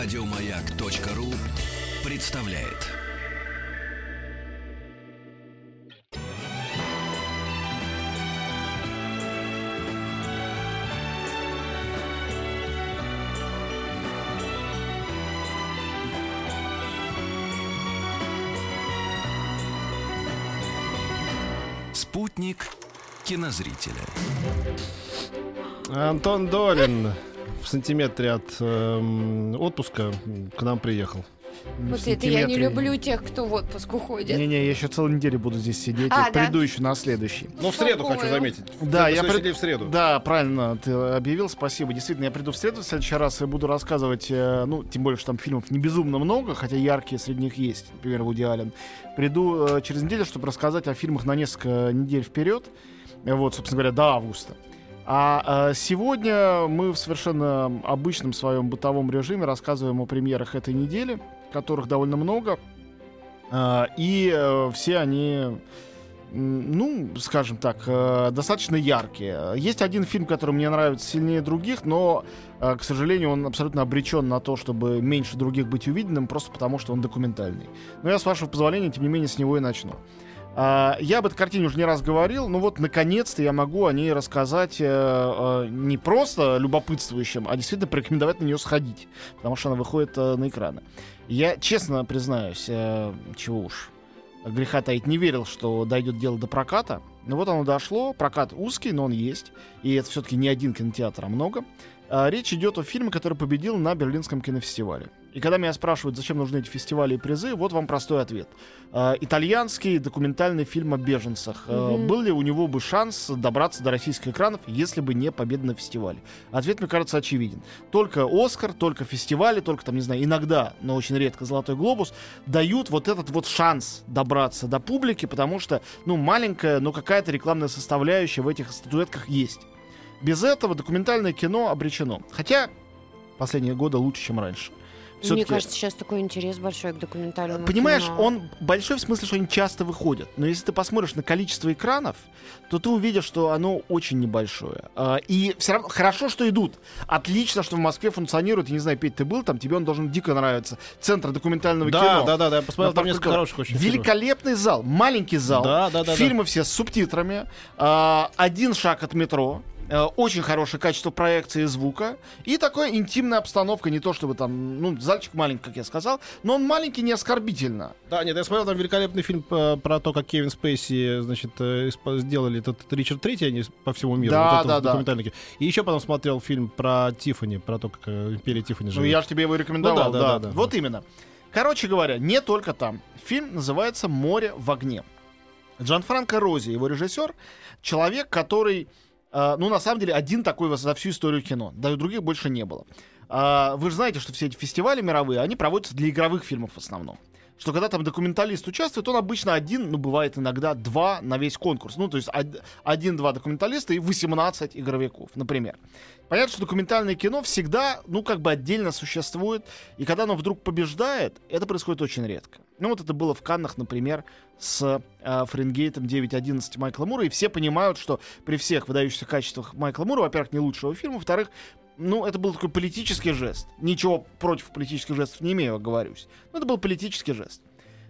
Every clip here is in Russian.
Радиомаяк.ру представляет. Спутник кинозрителя. Антон Долин в сантиметре от эм, отпуска к нам приехал. В Вот это я не люблю тех, кто в отпуск уходит. Не-не, я еще целую неделю буду здесь сидеть. А, и да? приду еще на следующий. Ну, в среду Какое? хочу заметить. Да, я день в среду. Да, правильно ты объявил, спасибо. Действительно, я приду в среду в следующий раз и буду рассказывать, э, ну, тем более, что там фильмов не безумно много, хотя яркие среди них есть, например, Вуди Аллен. Приду э, через неделю, чтобы рассказать о фильмах на несколько недель вперед, Э, вот, собственно говоря, до августа. А э, сегодня мы в совершенно обычном своем бытовом режиме рассказываем о премьерах этой недели, которых довольно много. А, И э, все они, ну, скажем так, э, достаточно яркие. Есть один фильм, который мне нравится сильнее других, но, э, к сожалению, он абсолютно обречен на то, чтобы меньше других быть увиденным, просто потому что он документальный. Но я, с вашего позволения, тем не менее, с него и начну. А, Я об этой картине уже не раз говорил, но вот наконец-то я могу о ней рассказать э, э, не просто любопытствующим, а действительно порекомендовать на нее сходить, потому что она выходит э, на экраны. Я честно признаюсь, чего уж греха таить, не верил, что дойдет дело до проката. Но вот оно дошло, прокат узкий, но он есть. И это все-таки не один кинотеатр, а много. А, Речь идет о фильме, который победил на Берлинском кинофестивале. И когда меня спрашивают, зачем нужны эти фестивали и призы, вот вам простой ответ. А, Итальянский документальный фильм о беженцах. А, Мгм. Был ли у него бы шанс добраться до российских экранов, если бы не победа на фестивале? Ответ, мне кажется, очевиден. Только Оскар, только фестивали, только там, не знаю, иногда, но очень редко Золотой глобус дают вот этот вот шанс добраться до публики, потому что, ну, маленькая, но какая-то рекламная составляющая в этих статуэтках есть. Без этого документальное кино обречено. Хотя последние годы лучше, чем раньше. Мне кажется, сейчас такой интерес большой к документальному Понимаешь, кино. он большой в смысле, что они часто выходят. Но если ты посмотришь на количество экранов, то ты увидишь, что оно очень небольшое. А, И все равно хорошо, что идут. Отлично, что в Москве функционирует. Я не знаю, Петь, ты был там, тебе он должен дико нравиться. Центр документального Да, кино. да, да, да, я посмотрел там несколько хороших очень фильмов. Великолепный зал, маленький зал. Да, да, да, Фильмы все с субтитрами. а, один шаг от метро. А, очень хорошее качество проекции звука. И такая интимная обстановка. Не то чтобы там, ну, зальчик маленький, как я сказал. Но он маленький не оскорбительно. Да, нет, я смотрел там великолепный фильм э, про то, как Кевин Спейси, значит, э, сделали этот Ричард Третий, они по всему миру. Да, вот да, да. И еще потом смотрел фильм про Тиффани, про то, как э, империя Тиффани Ну, живет. я же тебе его рекомендовал, Ну да, да, да, да, да. Вот именно. Короче говоря, не только там. Фильм называется «Море в огне». Джанфранко Рози, его режиссер, человек, который, э, ну, на самом деле, один такой за всю историю кино. Да и других больше не было. А, вы же знаете, что все эти фестивали мировые, они проводятся для игровых фильмов в основном. Что когда там документалист участвует, он обычно один, ну, бывает иногда два на весь конкурс. Ну, то есть од- один-два документалиста и 18 игровиков, например. Понятно, что документальное кино всегда, ну, как бы отдельно существует. И когда оно вдруг побеждает, это происходит очень редко. Ну, вот это было в Каннах, например, с э, Фаренгейтом 9.11 Майкла Мура. И все понимают, что при всех выдающихся качествах Майкла Мура, во-первых, не лучшего фильма, во-вторых, ну, это был такой политический жест. Ничего против политических жестов не имею, оговорюсь. Но это был политический жест.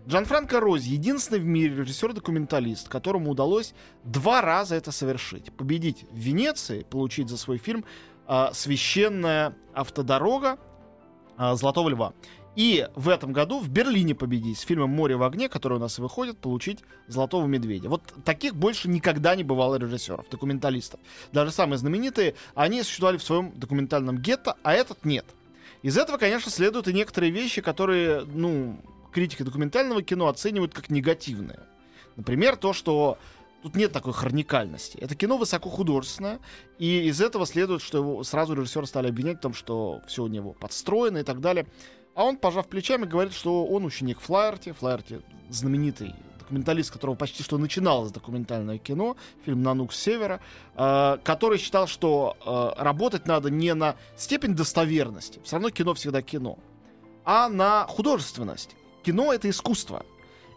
Джанфранко Рози единственный в мире режиссер-документалист, которому удалось два раза это совершить. Победить в Венеции, получить за свой фильм а, «Священная автодорога» а, «Золотого льва». И в этом году в Берлине победить с фильмом «Море в огне», который у нас выходит, получить «Золотого медведя». Вот таких больше никогда не бывало режиссеров, документалистов. Даже самые знаменитые, они существовали в своем документальном гетто, а этот нет. Из этого, конечно, следуют и некоторые вещи, которые, ну, критики документального кино оценивают как негативные. Например, то, что тут нет такой хроникальности. Это кино высокохудожественное, и из этого следует, что его сразу режиссеры стали обвинять в том, что все у него подстроено и так далее. А он, пожав плечами, говорит, что он ученик Флаерти. Флаерти знаменитый документалист, которого почти что начиналось документальное кино, фильм «Нанук с севера», э, который считал, что э, работать надо не на степень достоверности, все равно кино всегда кино, а на художественность. Кино — это искусство.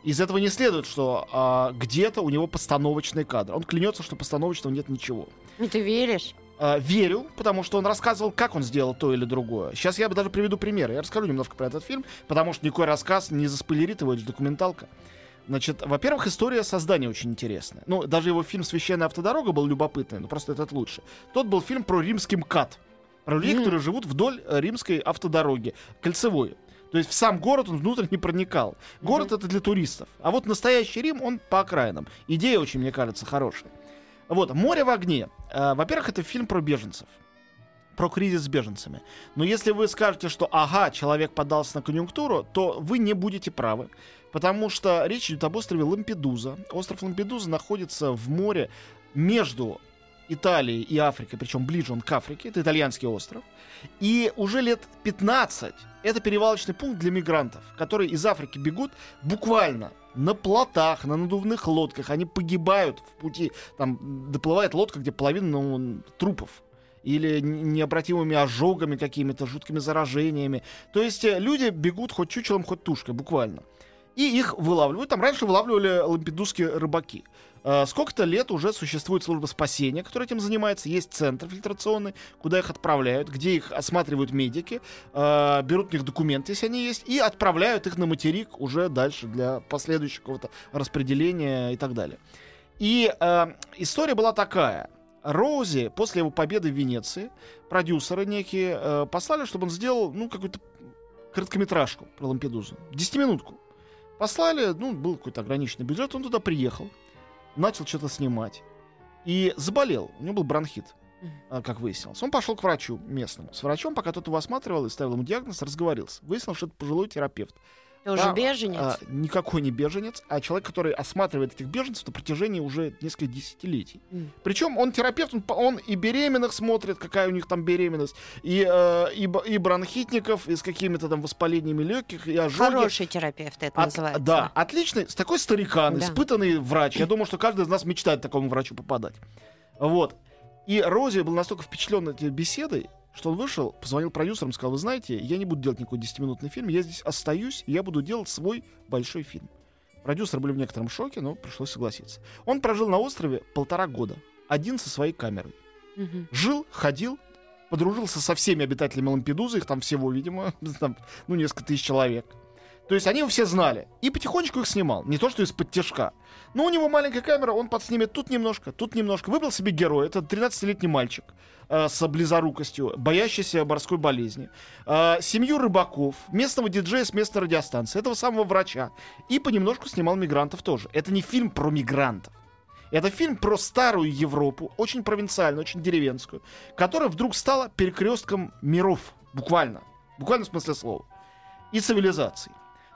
Из этого не следует, что а, где-то у него постановочный кадр. Он клянется, что постановочного нет ничего. И ты веришь? Э, верю, потому что он рассказывал, как он сделал то или другое. Сейчас я бы даже приведу примеры. Я расскажу немножко про этот фильм, потому что никакой рассказ не заспойлерит его, это же документалка. Значит, во-первых, история создания очень интересная. Ну, даже его фильм «Священная автодорога» был любопытный, но просто этот лучше. Тот был фильм про римский МКАД. Про людей, Мгм. которые живут вдоль э, римской автодороги, кольцевой. То есть в сам город он внутрь не проникал. Город это для туристов. А вот настоящий Рим, он по окраинам. Идея очень, мне кажется, хорошая. Вот, «Море в огне». Э, во-первых, это фильм про беженцев. Про кризис с беженцами. Но если вы скажете, что ага, человек подался на конъюнктуру, то вы не будете правы. Потому что речь идет об острове Лампедуза. Остров Лампедуза находится в море между Италией и Африкой, причем ближе он к Африке, это итальянский остров. И уже лет 15 это перевалочный пункт для мигрантов, которые из Африки бегут буквально на плотах, на надувных лодках. Они погибают в пути. Там доплывает лодка, где половина ну, трупов. Или необратимыми ожогами какими-то, жуткими заражениями. То есть э, люди бегут хоть чучелом, хоть тушкой, буквально. И их вылавливают. Там раньше вылавливали лампедузские рыбаки. Э, Сколько-то лет уже существует служба спасения, которая этим занимается. Есть центр фильтрационный, куда их отправляют, где их осматривают медики, э, берут у них документы, если они есть, и отправляют их на материк уже дальше для последующего распределения и так далее. И э, история была такая. Роузи после его победы в Венеции продюсеры некие послали, чтобы он сделал ну какую-то короткометражку про Лампедузу, десятиминутку. Послали, ну был какой-то ограниченный бюджет, он туда приехал, начал что-то снимать и заболел. У него был бронхит, а, как выяснилось. Он пошел к врачу местному. С врачом, пока тот его осматривал и ставил ему диагноз, разговорился. Выяснилось, что это пожилой терапевт. Тоже Да, беженец. А, никакой не беженец, а человек, который осматривает этих беженцев на протяжении уже нескольких десятилетий. М. Причем он терапевт, он, он и беременных смотрит, какая у них там беременность, и, э, и, и бронхитников, и с какими-то там воспалениями легких, и ожоги. Хороший терапевт это От- называется. да, отличный, с такой старикан, Да. испытанный врач. Я думаю, что каждый из нас мечтает такому врачу попадать. Вот. И Рози был настолько впечатлен этой беседой, что он вышел, позвонил продюсерам, сказал, вы знаете, я не буду делать никакой 10-минутный фильм, я здесь остаюсь, и я буду делать свой большой фильм. Продюсеры были в некотором шоке, но пришлось согласиться. Он прожил на острове полтора года, один со своей камерой. Мгм. Жил, ходил, подружился со всеми обитателями Лампедузы, их там всего, видимо, там, ну, несколько тысяч человек. То есть они его все знали. И потихонечку их снимал. Не то, что из-под тяжка. Но у него маленькая камера, он подснимет тут немножко, тут немножко. Выбрал себе героя. Это 13-летний мальчик э, с близорукостью, боящийся морской болезни. Э, семью рыбаков, местного диджея с местной радиостанции, этого самого врача. И понемножку снимал мигрантов тоже. Это не фильм про мигрантов. Это фильм про старую Европу, очень провинциальную, очень деревенскую, которая вдруг стала перекрестком миров. Буквально. Буквально в смысле слова. И цивилизаций.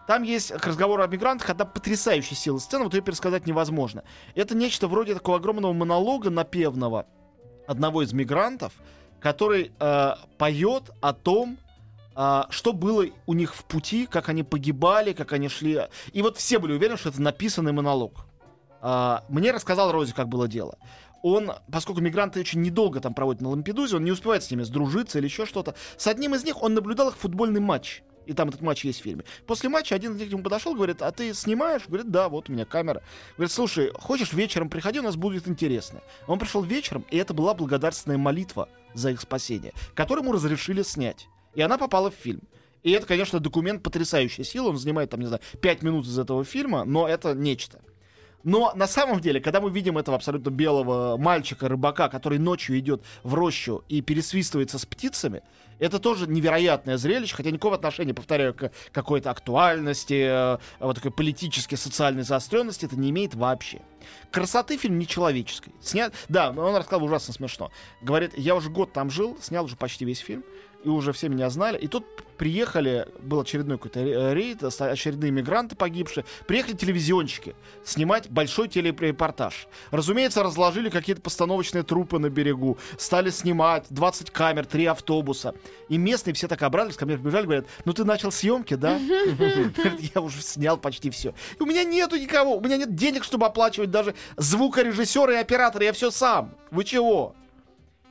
Там есть к разговору о мигрантах одна потрясающая сила сцены, вот ее пересказать невозможно. Это нечто вроде такого огромного монолога напевного одного из мигрантов, который э, поет о том, а, что было у них в пути, как они погибали, как они шли. И вот все были уверены, что это написанный монолог. А, мне рассказал Рози, как было дело. Он, поскольку мигранты очень недолго там проводят на Лампедузе, он не успевает с ними сдружиться или еще что-то. С одним из них он наблюдал их футбольный матч. И там этот матч есть в фильме. После матча один из них к нему подошел, говорит, а ты снимаешь? Говорит, да, вот у меня камера. Говорит, слушай, хочешь вечером приходи, у нас будет интересно. Он пришел вечером, и это была благодарственная молитва за их спасение, которую ему разрешили снять. И она попала в фильм. И это, конечно, документ потрясающей силы. Он занимает, там, не знаю, 5 минут из этого фильма, но это нечто. Но на самом деле, когда мы видим этого абсолютно белого мальчика-рыбака, который ночью идет в рощу и пересвистывается с птицами, это тоже невероятное зрелище, хотя никакого отношения, повторяю, к какой-то актуальности, э, вот такой политической, социальной заостренности это не имеет вообще. Красоты фильм нечеловеческой. Снят... Да, он рассказал ужасно смешно. Говорит, я уже год там жил, снял уже почти весь фильм, и уже все меня знали. И тут приехали, был очередной какой-то ре- рейд, очередные мигранты погибшие. Приехали телевизионщики снимать большой телерепортаж. Разумеется, разложили какие-то постановочные трупы на берегу, стали снимать 20 камер, 3 автобуса. И местные все так обрадовались, ко мне побежали, говорят, ну ты начал съемки, да? Я уже снял почти все. И у меня нету никого, у меня нет денег, чтобы оплачивать даже звукорежиссера и оператора, я все сам. Вы чего?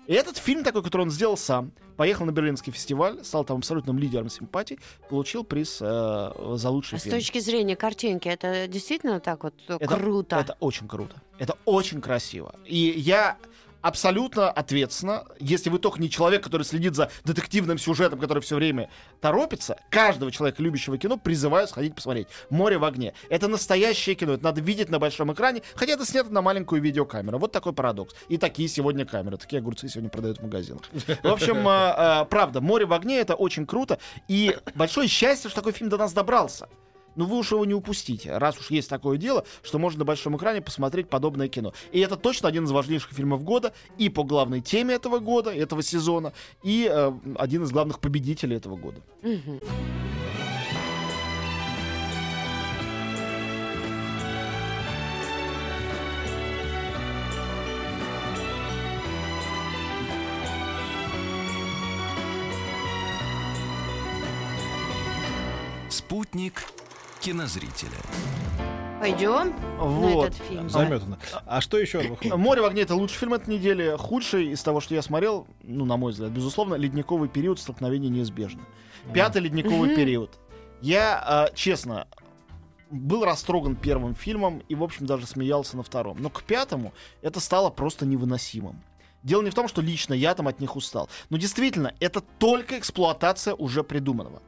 И этот фильм такой, который он сделал сам, поехал на Берлинский фестиваль, стал там абсолютным лидером симпатий, получил приз э, за лучший А с фильм. точки зрения картинки, это действительно так вот Это- круто. Это очень круто. Это очень красиво. И я абсолютно ответственно. Если вы только не человек, который следит за детективным сюжетом, который все время торопится, каждого человека, любящего кино, призываю сходить посмотреть. «Море в огне». Это настоящее кино. Это надо видеть на большом экране, хотя это снято на маленькую видеокамеру. Вот такой парадокс. И такие сегодня камеры. Такие огурцы сегодня продают в магазинах. В общем, а, а, правда, «Море в огне» — это очень круто. И большое счастье, что такой фильм до нас добрался. Ну вы уж его не упустите, раз уж есть такое дело, что можно на большом экране посмотреть подобное кино. И это точно один из важнейших фильмов года и по главной теме этого года, этого сезона, и э, один из главных победителей этого года. Спутник кинозрителя. Пойдем на Вот. этот фильм. Заметано. А что еще выходит? «Море в огне» — это лучший фильм этой недели. Худший из того, что я смотрел, ну, на мой взгляд, безусловно, «Ледниковый период. Столкновение неизбежно». Пятый «Ледниковый период». Я, э, честно, был растроган первым фильмом и, в общем, даже смеялся на втором. Но к пятому это стало просто невыносимым. Дело не в том, что лично я там от них устал. Но действительно, это только эксплуатация уже придуманного.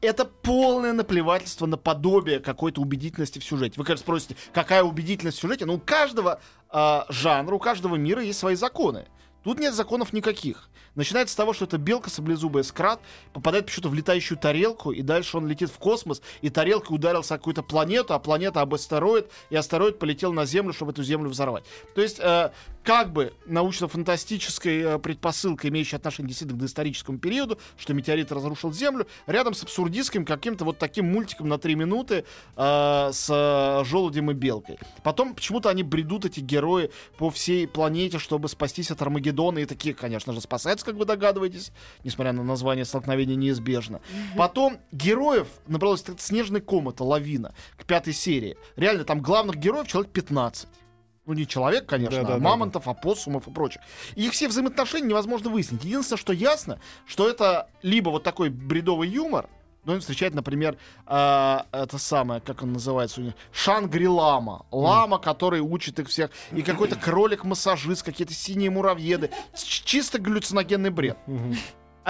Это полное наплевательство на подобие какой-то убедительности в сюжете. Вы, конечно, спросите, какая убедительность в сюжете? Ну, у каждого а, жанра, у каждого мира есть свои законы. Тут нет законов никаких. Начинается с того, что эта белка саблезубая скрат попадает почему-то в летающую тарелку, и дальше он летит в космос, и тарелка ударился о какую-то планету, а планета об астероид, и астероид полетел на Землю, чтобы эту Землю взорвать. То есть, э, как бы научно-фантастической э, предпосылкой, имеющей отношение действительно к доисторическому периоду, что метеорит разрушил Землю, рядом с абсурдистским каким-то вот таким мультиком на три минуты э, с э, желудем и белкой. Потом почему-то они бредут, эти герои, по всей планете, чтобы спастись от Армагеддона, и такие, конечно же, спасаются, как вы догадываетесь, несмотря на название столкновения неизбежно. Потом героев набралось снежный ком, это лавина, к пятой серии. Реально, там главных героев человек 15. Ну, не человек, конечно, Да-да-да-да. а мамонтов, опоссумов и прочих. И их все взаимоотношения невозможно выяснить. Единственное, что ясно, что это либо вот такой бредовый юмор, ну, он встречает, например, а, это самое, как он называется у них, Шангри-Лама. Лама, который учит их всех. И какой-то кролик-массажист, какие-то синие муравьеды. Чисто галлюциногенный бред.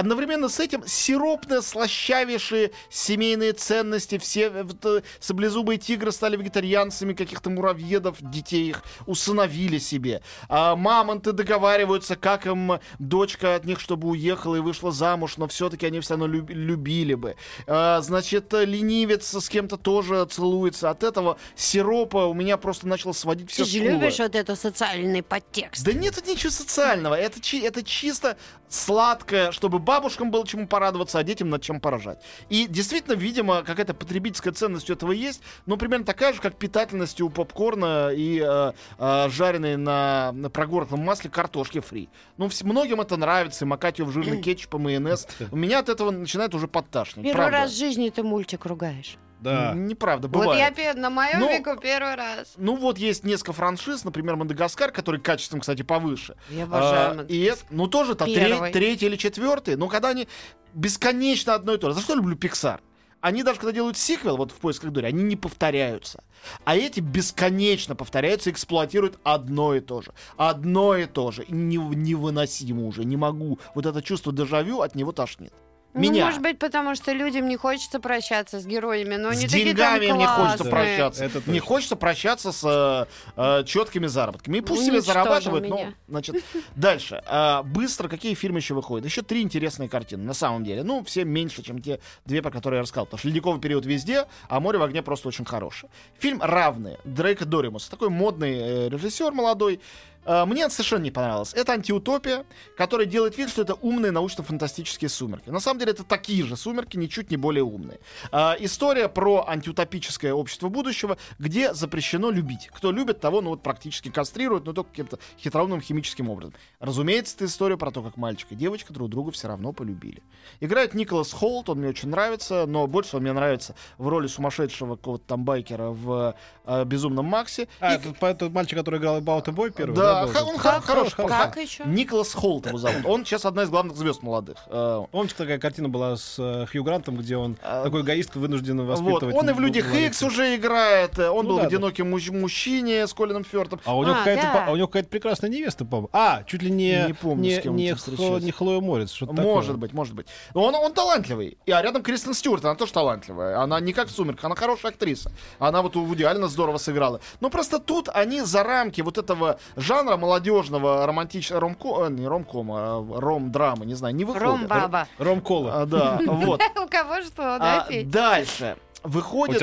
Одновременно с этим сиропные, слащавейшие семейные ценности. Все э, э, саблезубые тигры стали вегетарианцами каких-то муравьедов, детей их усыновили себе. А мамонты договариваются, как им дочка от них, чтобы уехала и вышла замуж, но все-таки они все равно люб- любили бы. А, значит, ленивец с кем-то тоже целуется. От этого сиропа у меня просто начало сводить все Ты же любишь вот это социальный подтекст. да нет тут ничего социального. Это, чи- это чисто сладкое, чтобы бабушкам было чему порадоваться, а детям над чем поражать. И действительно, видимо, какая-то потребительская ценность у этого есть, но примерно такая же, как питательность у попкорна и э, э, жареной на, на прогорклом масле картошки фри. Ну, вс- многим это нравится, и макать ее в жирный кетчуп и майонез. У меня от этого начинает уже подташнить. Первый правда. раз в жизни ты мультик ругаешь. Да. Неправда, Вот бывает. я пе- на моем Ну, веку первый раз. Ну вот есть несколько франшиз, например, Мадагаскар, который качеством, кстати, повыше. Я обожаю А, и это, ну тоже-то Первый. тре- третий или четвертый, но когда они бесконечно одно и то же. За что я люблю Pixar? Они даже когда делают сиквел, вот в поисках Дори, они не повторяются. А эти бесконечно повторяются и эксплуатируют одно и то же. Одно и то же. И не- невыносимо уже. Не могу. Вот это чувство дежавю от него тошнит. Ну, Меня. может быть, потому что людям не хочется прощаться с героями, но с они такие там деньгами мне хочется классные. прощаться. Это Не хочется прощаться с э, четкими заработками. И пусть себе Уничтожил зарабатывают, но, меня. значит, дальше. А, быстро какие фильмы еще выходят? Еще три интересные картины, на самом деле. Ну, все меньше, чем те две, про которые я рассказал. Потому что «Ледниковый период» везде, а «Море в огне» просто очень хороший. Фильм «Равные» Дрейка Доримус. Такой модный э, режиссер молодой. А, Мне это совершенно не понравилось. Это антиутопия, которая делает вид, что это умные научно-фантастические сумерки. На самом деле это такие же сумерки, ничуть не более умные. А, история про антиутопическое общество будущего, где запрещено любить. Кто любит, того, ну вот практически кастрируют, но только каким-то хитроумным химическим образом. Разумеется, это история про то, как мальчик и девочка друг друга все равно полюбили. Играет Николас Холт, он мне очень нравится, но больше он мне нравится в роли сумасшедшего какого-то там байкера в э, «Безумном Максе». А, И- это тот мальчик, который играл About a Boy первый? да, Ха- он Как? хороший Как. Как еще? Николас Холт его зовут. Он сейчас одна из главных звезд молодых. Э, Помните, такая картина была с э, Хью Грантом, где он А, такой эгоист вынужден Вот. воспитывать... Он и в «Людях. Икс» уже играет. э, Он Ну был да, в да. «Одиноком муж- мужчине» с Колином Фёртом. А у него А, какая-то, да. а у него какая-то прекрасная невеста, по-моему. А, чуть ли не, Не помню, не, с кем он не, Хло- не Хлоя Морец, Может такое. быть, может быть. Но он, он талантливый. И, а рядом Кристен Стюарт, она тоже талантливая. Она не как в «Сумерках», она хорошая актриса. Она вот у Вуди Аллена здорово сыграла. Но просто тут они за рамки вот этого жанра молодежного романтичного ромко... э, не ромкома, а ром-драмы, не знаю, не выходят. Ром-баба. Ром-кола. А, да, вот. У кого что, А, да, Петь? Дальше. У Выходит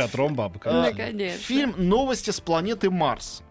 фильм «Новости с планеты Марс».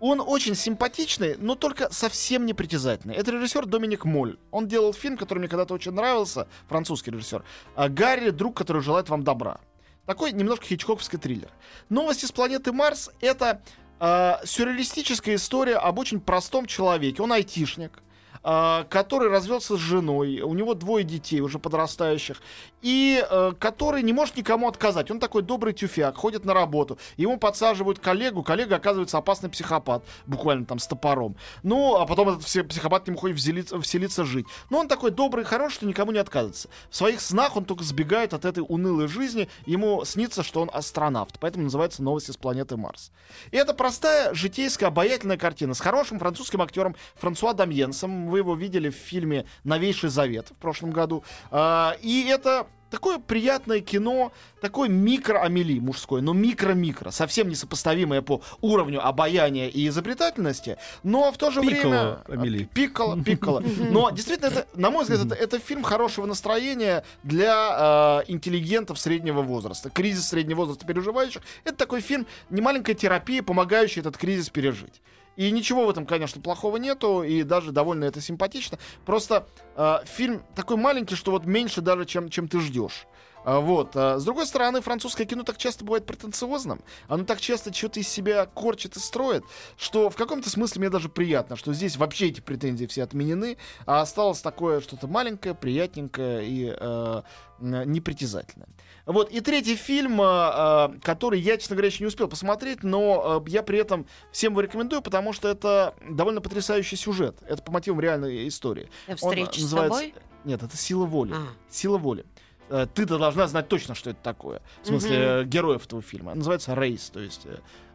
Он очень симпатичный, но только совсем непритязательный. Это режиссер Доминик Моль. Он делал фильм, который мне когда-то очень нравился, французский режиссер. А, Гарри, друг, который желает вам добра. Такой немножко хичкоковский триллер. «Новости с планеты Марс» — это э, сюрреалистическая история об очень простом человеке. Он айтишник, э, который развелся с женой, у него двое детей уже подрастающих, и э, который не может никому отказать. Он такой добрый тюфяк, ходит на работу, ему подсаживают коллегу, коллега оказывается опасный психопат, буквально там с топором. Ну, а потом этот пси- психопат к нему ходит вселиться, вселиться жить. Но он такой добрый, хороший, что никому не отказывается. В своих снах он только сбегает от этой унылой жизни, ему снится, что он астронавт, поэтому называется «Новости с планеты Марс». И это простая, житейская, обаятельная картина с хорошим французским актером Франсуа Дамьенсом. Вы его видели в фильме «Новейший завет» в прошлом году. А, И это такое приятное кино, такой микро-амели мужской, но микро-микро, совсем несопоставимое по уровню обаяния и изобретательности, но в то же время... Пикколо Амели. Пикколо, пикколо. Но действительно, это, на мой взгляд, это, это фильм хорошего настроения для э, интеллигентов среднего возраста. Кризис среднего возраста переживающих. Это такой фильм, не маленькая терапия, помогающая этот кризис пережить. И ничего в этом, конечно, плохого нету, и даже довольно это симпатично. Просто э, фильм такой маленький, что вот меньше даже, чем, чем ты ждешь. А, Вот. а, С другой стороны, французское кино так часто бывает претенциозным. Оно так часто что-то из себя корчит и строит, что в каком-то смысле мне даже приятно, что здесь вообще эти претензии все отменены, а осталось такое что-то маленькое, приятненькое и э, непритязательное. Вот. И третий фильм, э, э, который я, честно говоря, еще не успел посмотреть, но э, я при этом всем его рекомендую, потому что это довольно потрясающий сюжет. Это по мотивам реальной истории. Он, Встреча э, с называется- тобой? Нет, это «Сила воли». А. Сила воли. Э, Ты-то должна знать точно, что это такое. В смысле, э, героев этого фильма. Называется рейс, то есть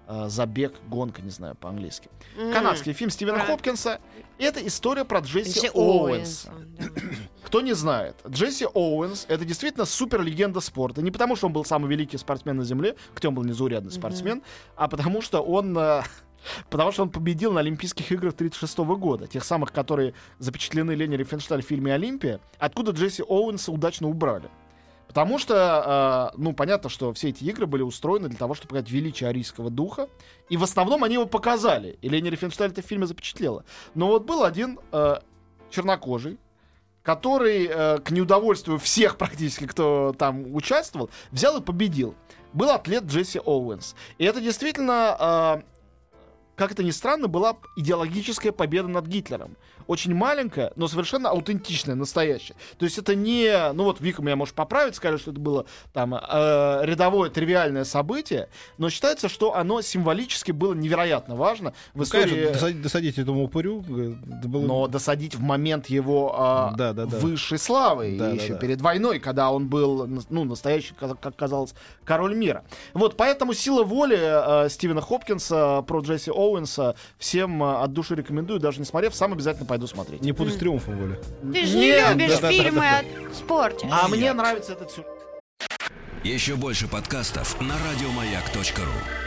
э, забег, гонка, не знаю, по-английски. М. Канадский фильм Стивена Так. Хопкинса. Это история про Джесси Джесси Оуэнса. Кто не знает, Джесси Оуэнс это действительно супер легенда спорта. Не потому, что он был самый великий спортсмен на Земле, хотя он был незаурядный Мгм. спортсмен, а потому что он э, Потому что он победил на Олимпийских играх 1936 года, тех самых, которые запечатлены Лени Рифеншталь в фильме «Олимпия», откуда Джесси Оуэнса удачно убрали. Потому что, э, ну, понятно, что все эти игры были устроены для того, чтобы показать величие арийского духа. И в основном они его показали. И Лени Рифеншталь это в фильме запечатлела. Но вот был один э, чернокожий, который, э, к неудовольствию всех практически, кто там участвовал, взял и победил. Был атлет Джесси Оуэнс. И это действительно, э, как это ни странно, была идеологическая победа над Гитлером. Очень маленькая, но совершенно аутентичная, настоящая. То есть это не... Ну вот Вика меня может поправить, скажет, что это было там э, рядовое, тривиальное событие, но считается, что оно символически было невероятно важно в Ну, истории... конечно, досадить, досадить этому упырю. э, это было- Но досадить в момент его а, Да, да, да. высшей славы, Да, и да, еще да. перед войной, когда он был, ну, настоящий, как как казалось, король мира. Вот, поэтому «Сила воли» э, Стивена Хопкинса про Джесси Оуэнса всем э, от души рекомендую, даже не смотрев, сам обязательно пойду смотреть. Не путать с триумфом воли. Ты же не любишь фильмы о спорте. А мне нравится этот сюжет. Еще больше подкастов на радиомаяк.ру.